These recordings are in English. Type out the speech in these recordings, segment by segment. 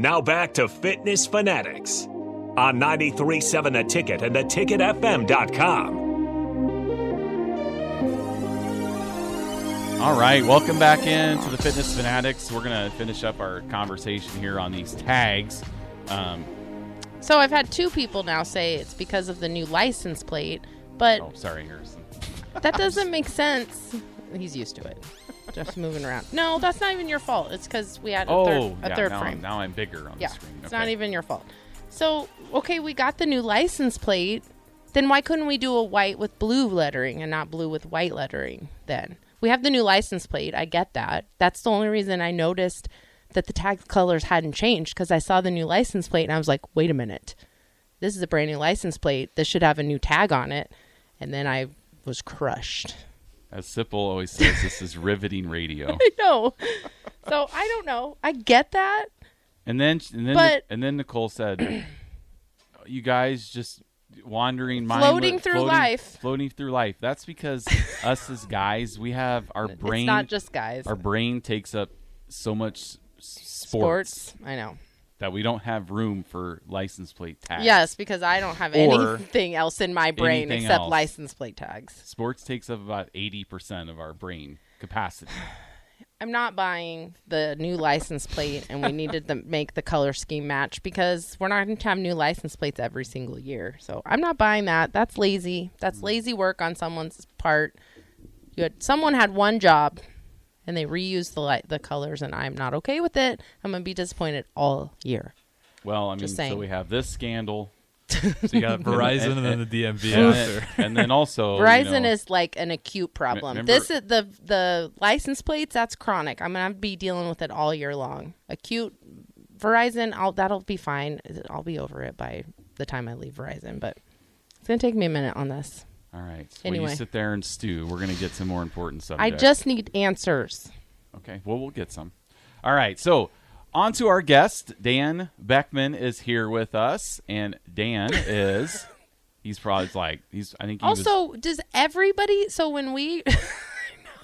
Now back to Fitness Fanatics on 937 The Ticket and theticketfm.com. All right, welcome back into the Fitness Fanatics. We're going to finish up our conversation here on these tags. Um, So I've had two people now say it's because of the new license plate, but oh, sorry, Harrison. that doesn't make sense. He's used to it. Just moving around. No, that's not even your fault. It's because we had a Oh, third, a yeah, third now, frame. now I'm bigger on yeah, the screen. it's Okay. not even your fault. So, okay, we got the new license plate. Then why couldn't we do a white with blue lettering and not blue with white lettering then? We have the new license plate. I get that. That's the only reason I noticed that the tag colors hadn't changed because I saw the new license plate and I was like, wait a minute. This is a brand new license plate. This should have a new tag on it. And then I was crushed. As Sipple always says, this is riveting radio. I know. So I don't know. I get that. And then, and then, But- and then Nicole said, "You guys just wandering, mind Floating mindless- through floating- life. floating through life." That's because us as guys, we have our brain. It's not just guys. our brain takes up so much sports, Sports. I know. That we don't have room for license plate tags. Yes, because I don't have Or anything else in my brain except else. license plate tags. sports takes up about eighty percent of our brain capacity. I'm not buying the new license plate, and we needed to make the color scheme match because we're not going to have new license plates every single year. So I'm not buying that. That's lazy. That's mm. lazy work on someone's part. You had someone had one job, and they reuse the light, the colors, and I'm not okay with it. I'm going to be disappointed all year. Well, I mean, Just so we have this scandal, So you got Verizon and, then the DMV and, after. then, and then also Verizon you know, is like an acute problem. remember- this is the the license plates. That's chronic. I'm gonna be dealing with it all year long. Acute Verizon. I'll that'll be fine. I'll be over it by the time I leave Verizon. But it's gonna take me a minute on this. All right. So Anyway. you sit there and stew. We're going to get some more important stuff. I just need answers. Okay. Well, we'll get some. All right. So, on to our guest. Dan Beckmann is here with us. And Dan is, he's probably like, he's, I think he was, Also, does everybody? So when we,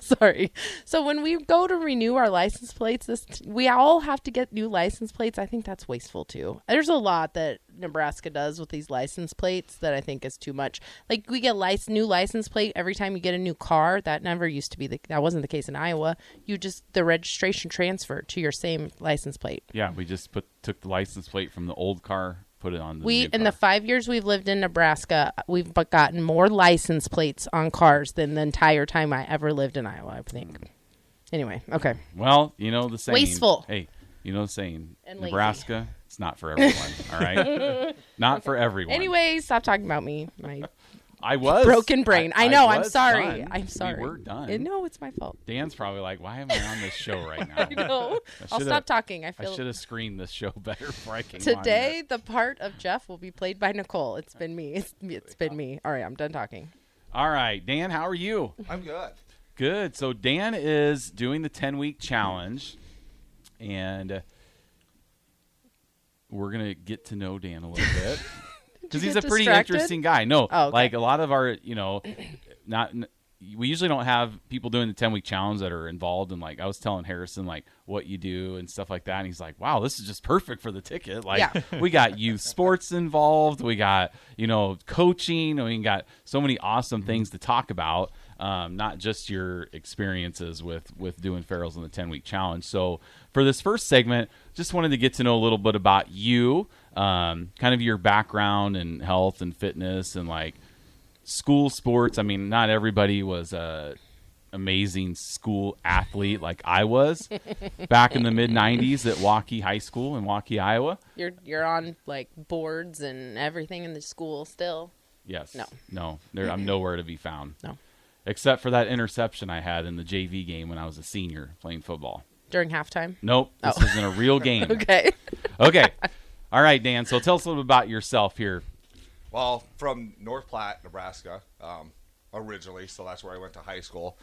sorry, so when we go to renew our license plates, this we all have to get new license plates. I think that's wasteful too. There's a lot that Nebraska does with these license plates that I think is too much. Like we get lic- new license plate every time you get a new car. That never used to be the that wasn't the case in Iowa. You just the registration transfer to your same license plate. yeah, we just put, took the license plate from the old car, put it on the We in the five years we've lived in Nebraska, we've gotten more license plates on cars than the entire time I ever lived in Iowa. I think. Anyway, okay. Well, you know the saying. Wasteful. Hey, you know the saying. And lazy. Nebraska, it's not for everyone. all right, not for everyone. Anyway, stop talking about me. My I was broken brain. I, know. I'm sorry. done. I'm sorry. We were done. Uh, No, it's my fault. Dan's probably like, "Why am I on this show right now?" I know. I'll stop talking. I I should have screened this show better before I came today here. the part of Jeff will be played by Nicole. It's been me. It's, it's been me. All right, I'm done talking. All right, Dan, how are you? I'm good. Good. So Dan is doing the 10 week challenge, and uh, we're gonna get to know Dan a little bit because he's a pretty distracted? interesting guy. No, Oh, okay. like a lot of our, you know, not. n- We usually don't have people doing the 10 week challenge that are involved in like I was telling Harrison like what you do and stuff like that and he's like wow this is just perfect for the ticket like Yeah. we got youth sports involved we got you know coaching we got so many awesome things to talk about um, not just your experiences with with doing ferals in the 10 week challenge so for this first segment just wanted to get to know a little bit about you um, kind of your background and health and fitness and like school sports i mean not everybody was a amazing school athlete like i was back in the mid 90s at waukee high school in waukee iowa You're you're on like boards and everything in the school still. Yes. No. No. There, I'm nowhere to be found. No. Except for that interception I had in the JV game when I was a senior playing football. During halftime. Nope. This Oh. isn't a real game. Okay. Okay. All right, Dan. So tell us a little bit about yourself here. Well, from North Platte, Nebraska, um, originally, so that's where I went to high school.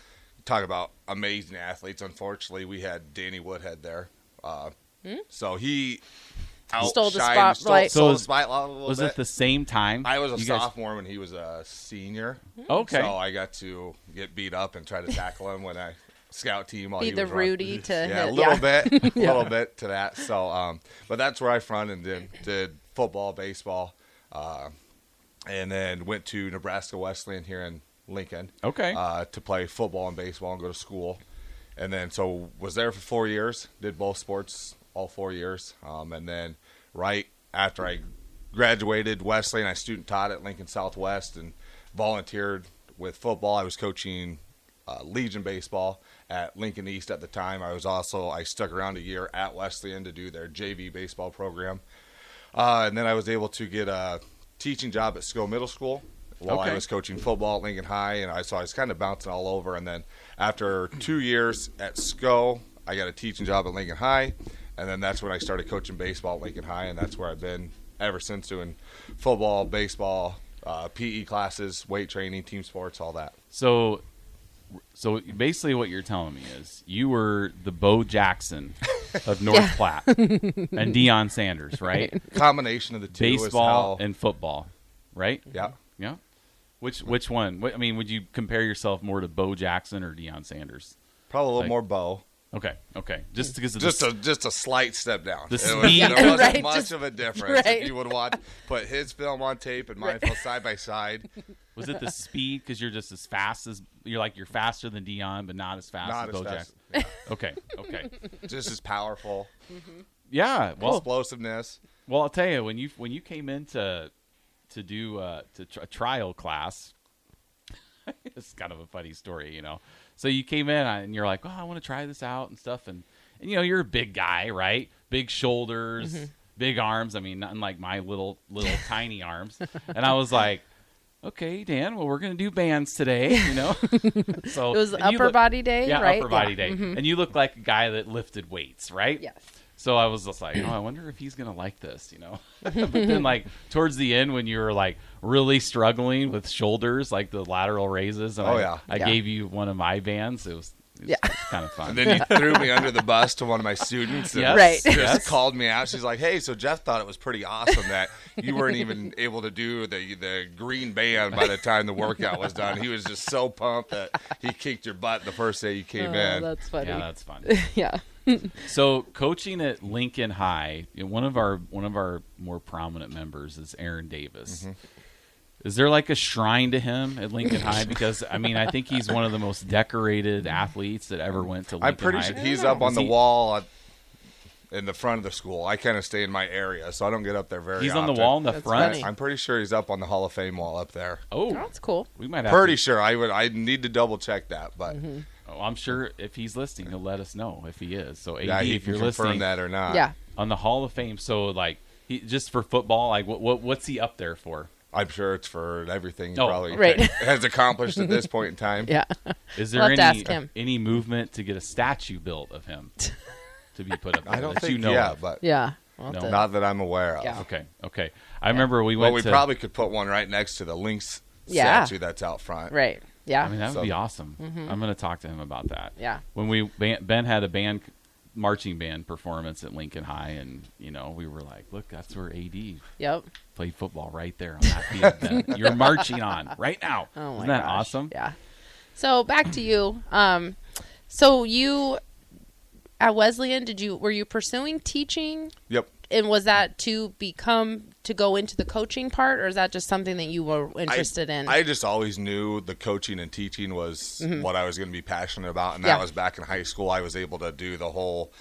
Talk about amazing athletes. Unfortunately, we had Danny Woodhead there, uh, so he Hmm? Stole the outshined- spotlight. Stole, So stole was- the spotlight a little Was bit. it the same time? I was a You guys- sophomore when he was a senior. Okay. So I got to get beat up and try to tackle him when I scout team. While Be he the was running. Rudy to yeah, a little yeah. bit, a little bit to that. So, um, but that's where I front and did, did football, baseball, uh, and then went to Nebraska Wesleyan here in Lincoln. Okay. Uh, to play football and baseball and go to school, and then so was there for four years. Did both sports all four years, um, and then right after I graduated Wesleyan, I student taught at Lincoln Southwest and volunteered with football. I was coaching uh, Legion baseball at Lincoln East at the time. I was also I stuck around a year at Wesleyan to do their JV baseball program, uh, and then I was able to get a teaching job at School Middle School while Okay. I was coaching football at Lincoln High, and I so I was kind of bouncing all over. And then after two years at SCO, I got a teaching job at Lincoln High, and then that's when I started coaching baseball at Lincoln High, and that's where I've been ever since doing football, baseball, uh, PE classes, weight training, team sports, all that. So, so basically, what you're telling me is you were the Bo Jackson of North Platte and Deion Sanders, right? Combination of the two is Baseball how- and football, right? yeah. Yeah. Which which one? I mean, would you compare yourself more to Bo Jackson or Deion Sanders? Probably a little Like- more bow. Okay, okay. Just because of Just the, a just a slight step down. The It was- speed. there wasn't Right, much just- of a difference. right. If you would watch, put his film on tape and mine film side by side, was it the speed? Because you're just as fast as you're like you're faster than Deion, but not as fast not as as Bo fast, Jackson. Okay, okay. yeah, just as powerful. Yeah. Well, Explosiveness. Well, I'll tell you when you when you came in to to do uh, to tr- a trial class. it's kind of a funny story, you know. So you came in and you're like, "Oh, I want to try this out and stuff," and and you know you're a big guy, right? Big shoulders, Mm-hmm. big arms. I mean, nothing like my little little tiny arms. And I was like, "Okay, Dan. Well, we're gonna do bands today, you know." so It was upper look- body day, yeah, right? upper body Yeah. Mm-hmm. day, and you look like a guy that lifted weights, right? Yes. So I was just like, oh, I wonder if he's gonna like this, you know. but then, like towards the end, when you were like really struggling with shoulders, like the lateral raises, and Oh, I, yeah. I Yeah. gave you one of my bands. It was, it was, Yeah. it was kind of fun. And then you threw me under the bus to one of my students. And Yes, Right. Just yes. called me out. She's like, "Hey, so Jeff thought it was pretty awesome that you weren't even able to do the the green band by the time the workout was done. He was just so pumped that he kicked your butt the first day you came Oh, in. that's funny. Yeah, that's fun. yeah. so coaching at Lincoln High, one of our one of our more prominent members is Aaron Davis. Mm-hmm. Is there like a shrine to him at Lincoln High? Because I mean, I think he's one of the most decorated athletes that ever went to Lincoln I'm pretty High. sure he's up on Is the he- wall at, in the front of the school. I kind of stay in my area, so I don't get up there very. He's on the often. wall in the That's front. funny. I'm pretty sure he's up on the Hall of Fame wall up there. Oh, That's cool. we might have Pretty to, sure. I would. I need to double check that, but mm-hmm. Oh, I'm sure if he's listening, he'll let us know if he is. So, AD, yeah, he if can you're confirm listening that or not. yeah. on the Hall of Fame, so like he just for football, like what, what what's he up there for? I'm sure it's for everything. he Oh, probably Right. has accomplished at this point in time. Yeah. Is there We'll any ask him. any movement to get a statue built of him to be put up? There I don't that think you know yeah, of? but Yeah. We'll No. to- not that I'm aware of. Yeah. Okay, okay. I remember we Well, went we to. probably could put one right next to the Links Yeah. statue that's out front. Right. Yeah. I mean, that would So- be awesome. Mm-hmm. I'm going to talk to him about that. yeah. When we Ben Ben had a band marching band performance at Lincoln High, and you know we were like, look, that's where AD Yep. Played football right there on that field. Ben. You're marching on right now. Oh my Isn't that gosh. awesome? Yeah. So back to you. Um, so you at Wesleyan, did you were you pursuing teaching, Yep. and was that to become to go into the coaching part, or is that just something that you were interested I, in? I just always knew the coaching and teaching was what I was going to be passionate about, and that Mm-hmm. Was back in high school. I was able to do the whole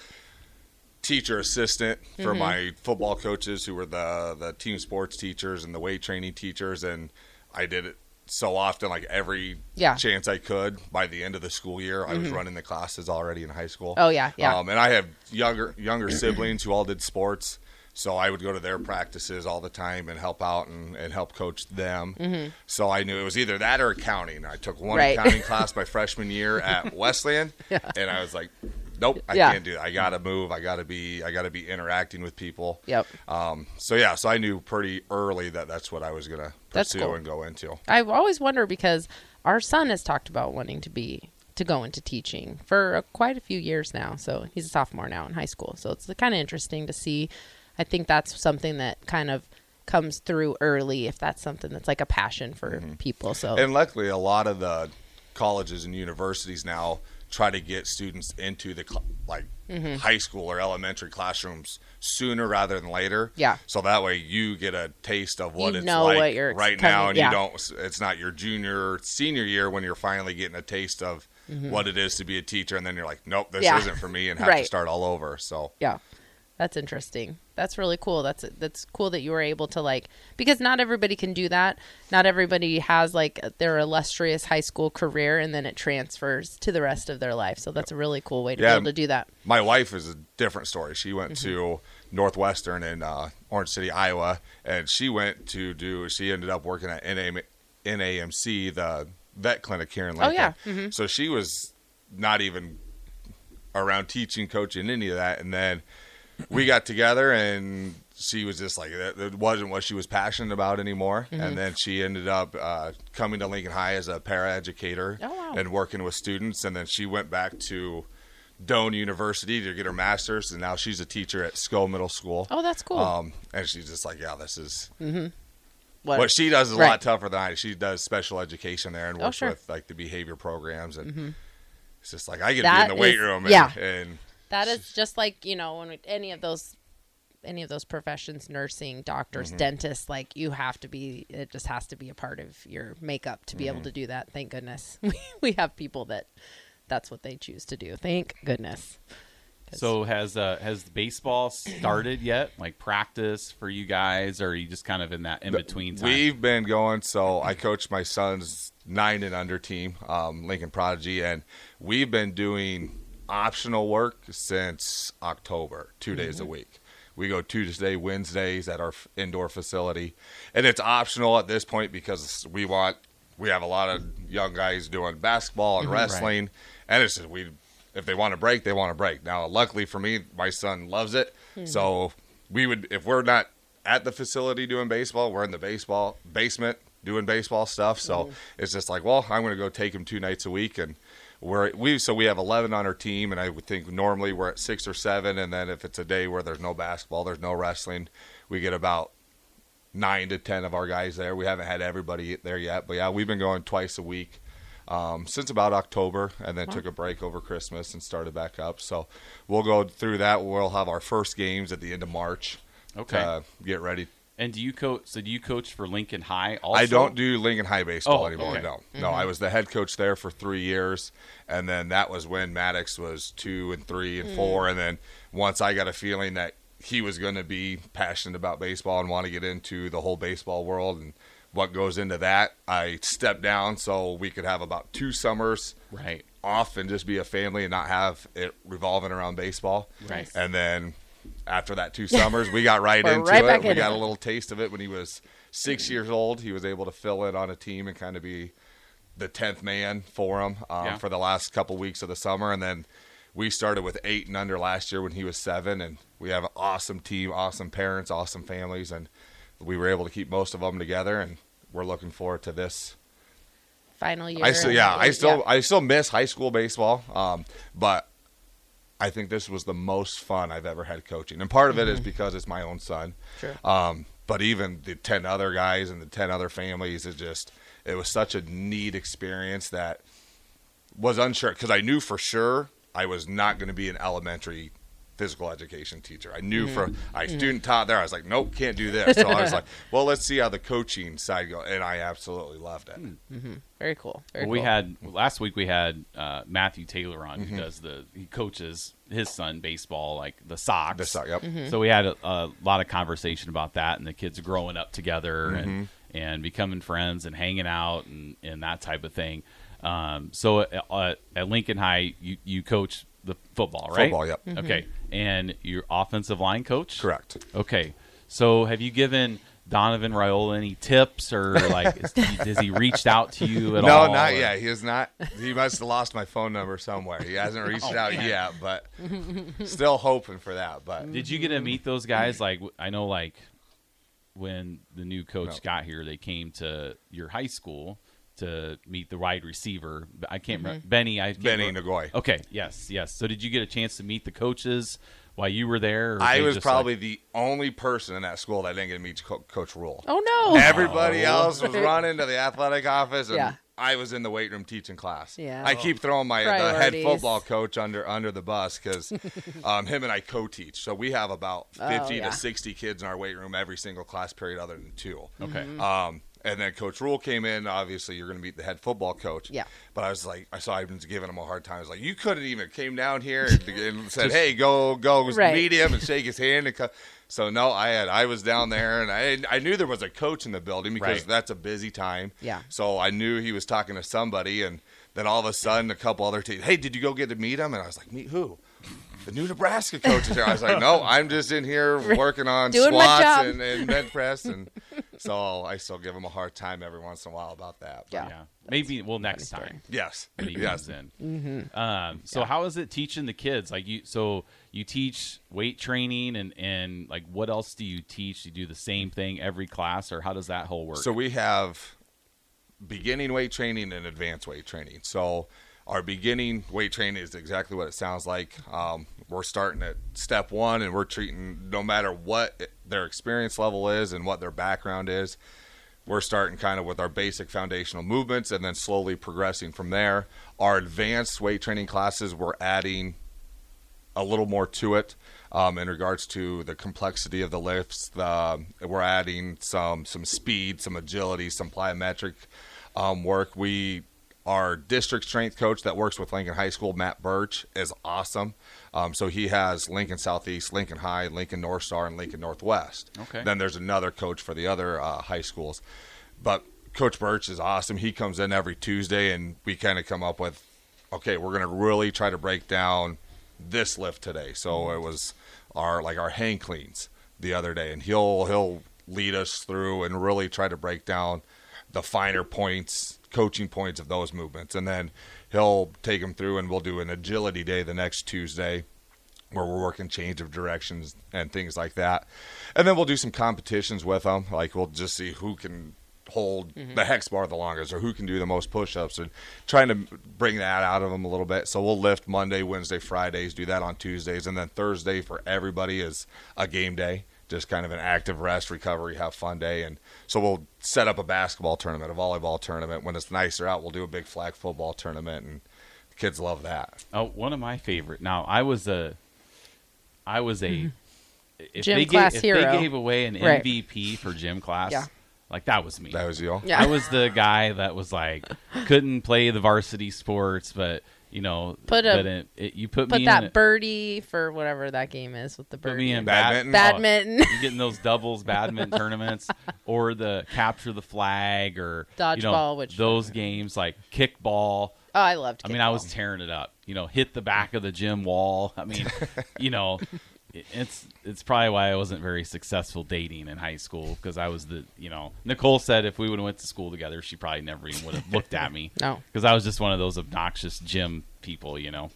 teacher assistant Mm-hmm. for my football coaches, who were the the team sports teachers and the weight training teachers, and I did it so often, like every Yeah. Mm-hmm. chance I could. By the end of the school year, I was running the classes already in high school. Oh, yeah, yeah. Um, and I have younger younger siblings who all did sports, so I would go to their practices all the time and help out and, and help coach them. So I knew it was either that or accounting. I took one Mm-hmm. Right. accounting class my freshman year at Wesleyan, and I was like, "Nope, I Yeah. can't do that. I got to move. I got to be. I got to be interacting with people." Yep. Um, so yeah, so I knew pretty early that that's what I was gonna That's pursue cool. and go into. I always wonder because our son has talked about wanting to be to go into teaching for uh, quite a few years now. So he's a sophomore now in high school. So it's kind of interesting to see. I think that's something that kind of comes through early if that's something that's like a passion for people. So And luckily, a lot of the colleges and universities now try to get students into the cl- like high school or elementary classrooms sooner rather than later. Yeah. So that way you get a taste of what You it's like what right coming- now, and yeah. you don't. It's not your junior, or senior year when you're finally getting a taste of what it is to be a teacher, and then you're like, nope, this Mm-hmm. Yeah. isn't for me, and have to start all over. So Yeah. That's interesting. That's really cool. That's that's cool that you were able to like because not everybody can do that. Not everybody has like their illustrious high school career and then it transfers to the rest of their life. So that's a really cool way to Yeah. be able to do that. my wife is a different story. She went Mm-hmm. to Northwestern in uh, Orange City, Iowa, and she went to do. She ended up working at NA, NAMC, the vet clinic here in Lincoln. Oh, yeah. Mhm. So she was not even around teaching, coaching, any of that. And then we got together, and she was just like that. It wasn't what she was passionate about anymore. Mm-hmm. And then she ended up uh, coming to Lincoln High as a paraeducator Oh, wow. and working with students. And then she went back to Doane University to get her master's, and now she's a teacher at Scott Middle School. Oh, that's cool. Um, and she's just like, yeah, this is what, what she does is a Right. lot tougher than I. She does special education there and Oh, works sure. with like the behavior programs, and it's just like I get to be in the weight is- room, and, yeah. and that is just like, you know, when we, any of those any of those professions, nursing, doctors, Mm-hmm. dentists, like you have to be it just has to be a part of your makeup to be Mm-hmm. able to do that. Thank goodness. We we have people that that's what they choose to do. Thank goodness So has uh, has baseball started yet? Like practice for you guys, or are you just kind of in that in between time? We've been going. So I coach my son's nine and under team, um, Lincoln Prodigy, and we've been doing optional work since October, two days Mm-hmm. a week. We go Tuesday, Wednesdays at our indoor facility, and it's optional at this point because we want. We have a lot of young guys doing basketball Mm-hmm. and wrestling, and it's just we. If they want to break, they want to break. Now, luckily for me, my son loves it, Mm-hmm. so we would if we're not at the facility doing baseball. We're in the baseball basement doing baseball stuff. So Mm-hmm. it's just like, well, I'm going to go take him two nights a week, and we're we so we have 11 on our team, and I would think normally we're at six or seven, and then if it's a day where there's no basketball, there's no wrestling, we get about nine to ten of our guys there. We haven't had everybody there yet, but yeah, we've been going twice a week. Um, since about October, and then took a break over Christmas and started back up. So we'll go through that. We'll have our first games at the end of March Okay. get ready and do you coach? So do you coach for Lincoln High? Also, I don't do Lincoln High baseball Oh, anymore. okay. No, no. Mm-hmm. I was the head coach there for three years, and then that was when Maddox was two and three and mm. four, and then once I got a feeling that he was going to be passionate about baseball and want to get into the whole baseball world and what goes into that, I stepped down so we could have about two summers Right. off and just be a family and not have it revolving around baseball. Right. And then after that two summers, we got right into right it. We in got it. a little taste of it when he was six years old. He was able to fill in on a team and kind of be the tenth man for him um, Yeah. for the last couple weeks of the summer, and then. We started with eight and under last year when he was seven, and we have an awesome team, awesome parents, awesome families, and we were able to keep most of them together. And we're looking forward to this final year. I still, yeah, I still, yeah. I still miss high school baseball. Um, but I think this was the most fun I've ever had coaching, and part of it is because it's my own son. Sure. Um, but even the ten other guys and the ten other families, it just, it was such a neat experience that was unsure because I knew for sure I was not going to be an elementary physical education teacher. I knew for I student taught there. I was like, nope, can't do this. So I was like, well, let's see how the coaching side go, and I absolutely loved it. Very cool. Very Well, we cool. had last week. We had uh, Matthew Taylor on, Mm-hmm. who does the he coaches his son baseball, like the Sox. The Sox, yep. Mm-hmm. So we had a, a lot of conversation about that, and the kids growing up together and Mm-hmm. and becoming friends and hanging out and, and that type of thing. Um, so uh, at Lincoln High, you you coach the football, right? Football, yep. Mm-hmm. Okay, and your offensive line coach, Correct. Okay, so have you given Donovan Raiola any tips, or like is he, has he reached out to you at no, all? No, not or- yet. He has not. He must have lost my phone number somewhere. He hasn't reached oh, out yet, but still hoping for that. But Did you get to meet those guys? Like I know, like when the new coach No. got here, they came to your high school to meet the wide receiver. I can't remember Benny. I can't Benny remember- Nagoy. Okay, yes, yes. So did you get a chance to meet the coaches while you were there? or I they was just, probably like- the only person in that school that didn't get to meet Co- Coach Rhule. Oh no. Everybody else was running to the athletic office, and Yeah. I was in the weight room teaching class. Yeah. I keep throwing my the head Priorities. football coach under under the bus because um, him and I co-teach. So we have about Oh, fifty yeah. to sixty kids in our weight room every single class period, other than two. Okay. Um, and then Coach Rhule came in. Obviously, you're going to meet the head football coach. Yeah. But I was like, I saw Ivan's giving him a hard time. I was like, you couldn't even came down here and, and said, hey, go go Right. meet him and shake his hand. And co-. so no, I had I was down there and I I knew there was a coach in the building because Right. that's a busy time. Yeah. So I knew he was talking to somebody, and then all of a sudden, a couple other teams. Hey, did you go get to meet him? And I was like, meet who? The new Nebraska coach is here. I was like, no, I'm just in here working on Doing squats and, and bench press, and so I still give him a hard time every once in a while about that. But Yeah. Yeah. Maybe well next story. time Yes. when he yes. comes in. Mm-hmm. Um, so how is it teaching the kids? Like you, so you teach weight training and and like what else do you teach? You do the same thing every class, or how does that whole work? So we have beginning weight training and advanced weight training. So our beginning weight training is exactly what it sounds like. Um, we're starting at step one, and we're treating no matter what their experience level is and what their background is. We're starting kind of with our basic foundational movements, and then slowly progressing from there. Our advanced weight training classes, we're adding a little more to it um, in regards to the complexity of the lifts. The, we're adding some some speed, some agility, some plyometric um, work. We our district strength coach that works with Lincoln High School, Matt Birch, is awesome. Um, so he has Lincoln Southeast, Lincoln High, Lincoln North Star, and Lincoln Northwest. Okay. Then there's another coach for the other uh, high schools, but Coach Birch is awesome. He comes in every Tuesday, and we kind of come up with, okay, we're going to really try to break down this lift today. So it was our like our hang cleans the other day, and he'll he'll lead us through and really try to break down the finer points, coaching points of those movements, and then he'll take them through, and we'll do an agility day the next Tuesday where we're working change of directions and things like that. And then we'll do some competitions with them. Like we'll just see who can hold mm-hmm. the hex bar the longest or who can do the most push-ups and trying to bring that out of them a little bit. So we'll lift Monday, Wednesday, Fridays, do that on Tuesdays and then Thursday for everybody is a game day. Just kind of an active rest, recovery, have fun day, and so we'll set up a basketball tournament, a volleyball tournament. When it's nicer out, we'll do a big flag football tournament, and the kids love that. oh, one of my favorite. Now I was a, I was a, mm-hmm. if Gym they class gave, hero. If they gave away an Right. MVP for gym class, Yeah. like that was me. That was you. Yeah. I was the guy that was like couldn't play the varsity sports, but you know, Put a- but it, it, you put, Put me that in, birdie for whatever that game is with the put birdie. me in Badminton? bad- Badminton. Oh, you getting those doubles badminton tournaments or the capture the flag or you know, Dodgeball, which- those games like kickball. Oh, I loved. I mean, I was tearing it up. You know, hit the back of the gym wall. I mean, you know, it- it's it's probably why I wasn't very successful dating in high school because I was the you know Nicole said if we would have went to school together, she probably never even would have looked at me. No. because I was just one of those obnoxious gym people. You know.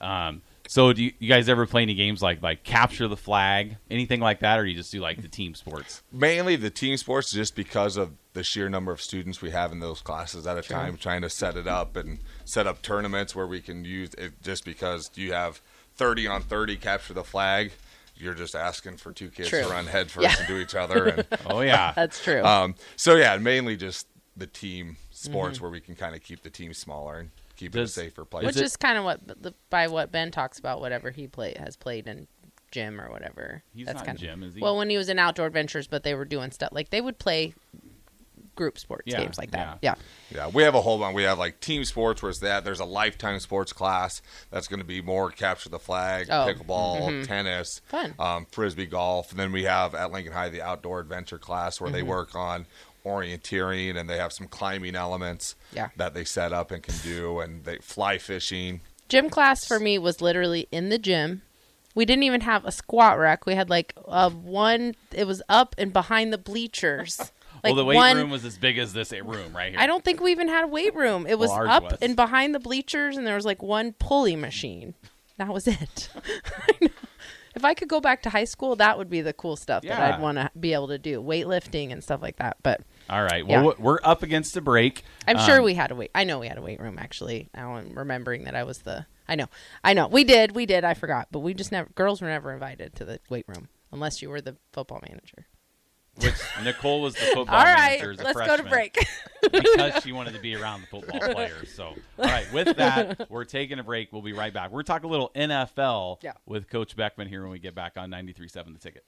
Um, so do you, you guys ever play any games like like capture the flag, anything like that, or do you just do like the team sports? mainly the team sports just because of the sheer number of students we have in those classes at a time trying to set it up and set up tournaments where we can use it just because you have 30 on 30 capture the flag you're just asking for two kids True. to run head first Yeah. and do each other and Oh yeah, That's true. um, so yeah mainly just the team Mm-hmm. sports where we can kind of keep the team smaller and keep Does- it a safer place Which Is it- is kind of what the, by what Ben talks about. Whatever he play has played in gym or whatever. He's That's not kind in of gym, is he? well when he was in outdoor adventures, but they were doing stuff like they would play group sports Yeah, games like that. Yeah. Yeah, we have a whole bunch. We have like team sports, where it's that. There's a lifetime sports class that's going to be more capture the flag, Oh, pickleball, tennis, Fun. um, frisbee golf. And then we have at Lincoln High the outdoor adventure class where they Mm-hmm. work on orienteering and they have some climbing elements Yeah. that they set up and can do, and they fly fishing. Gym class for me was literally in the gym. We didn't even have a squat rack. We had like a one. It was up and behind the bleachers. Like well, the weight one, room was as big as this room right here. I don't think we even had a weight room. It was ours up was. and behind the bleachers, and there was like one pulley machine. That was it. if I could go back to high school, that would be the cool stuff that I'd want to be able to do, weightlifting and stuff like that. But All right. Well, Yeah. we're up against a break. I'm sure Um, we had a weight. I know we had a weight room actually. Now I'm remembering that I was the. I know, I know. We did, we did. I forgot, but we just never. Girls were never invited to the weight room unless you were the football manager. Which Nicole was the football All right, manager as a let's go to break. because she wanted to be around the football players. So, all right, with that, we're taking a break. We'll be right back. We're talking a little NFL Yeah. with Coach Beckmann here when we get back on 93.7 The Ticket.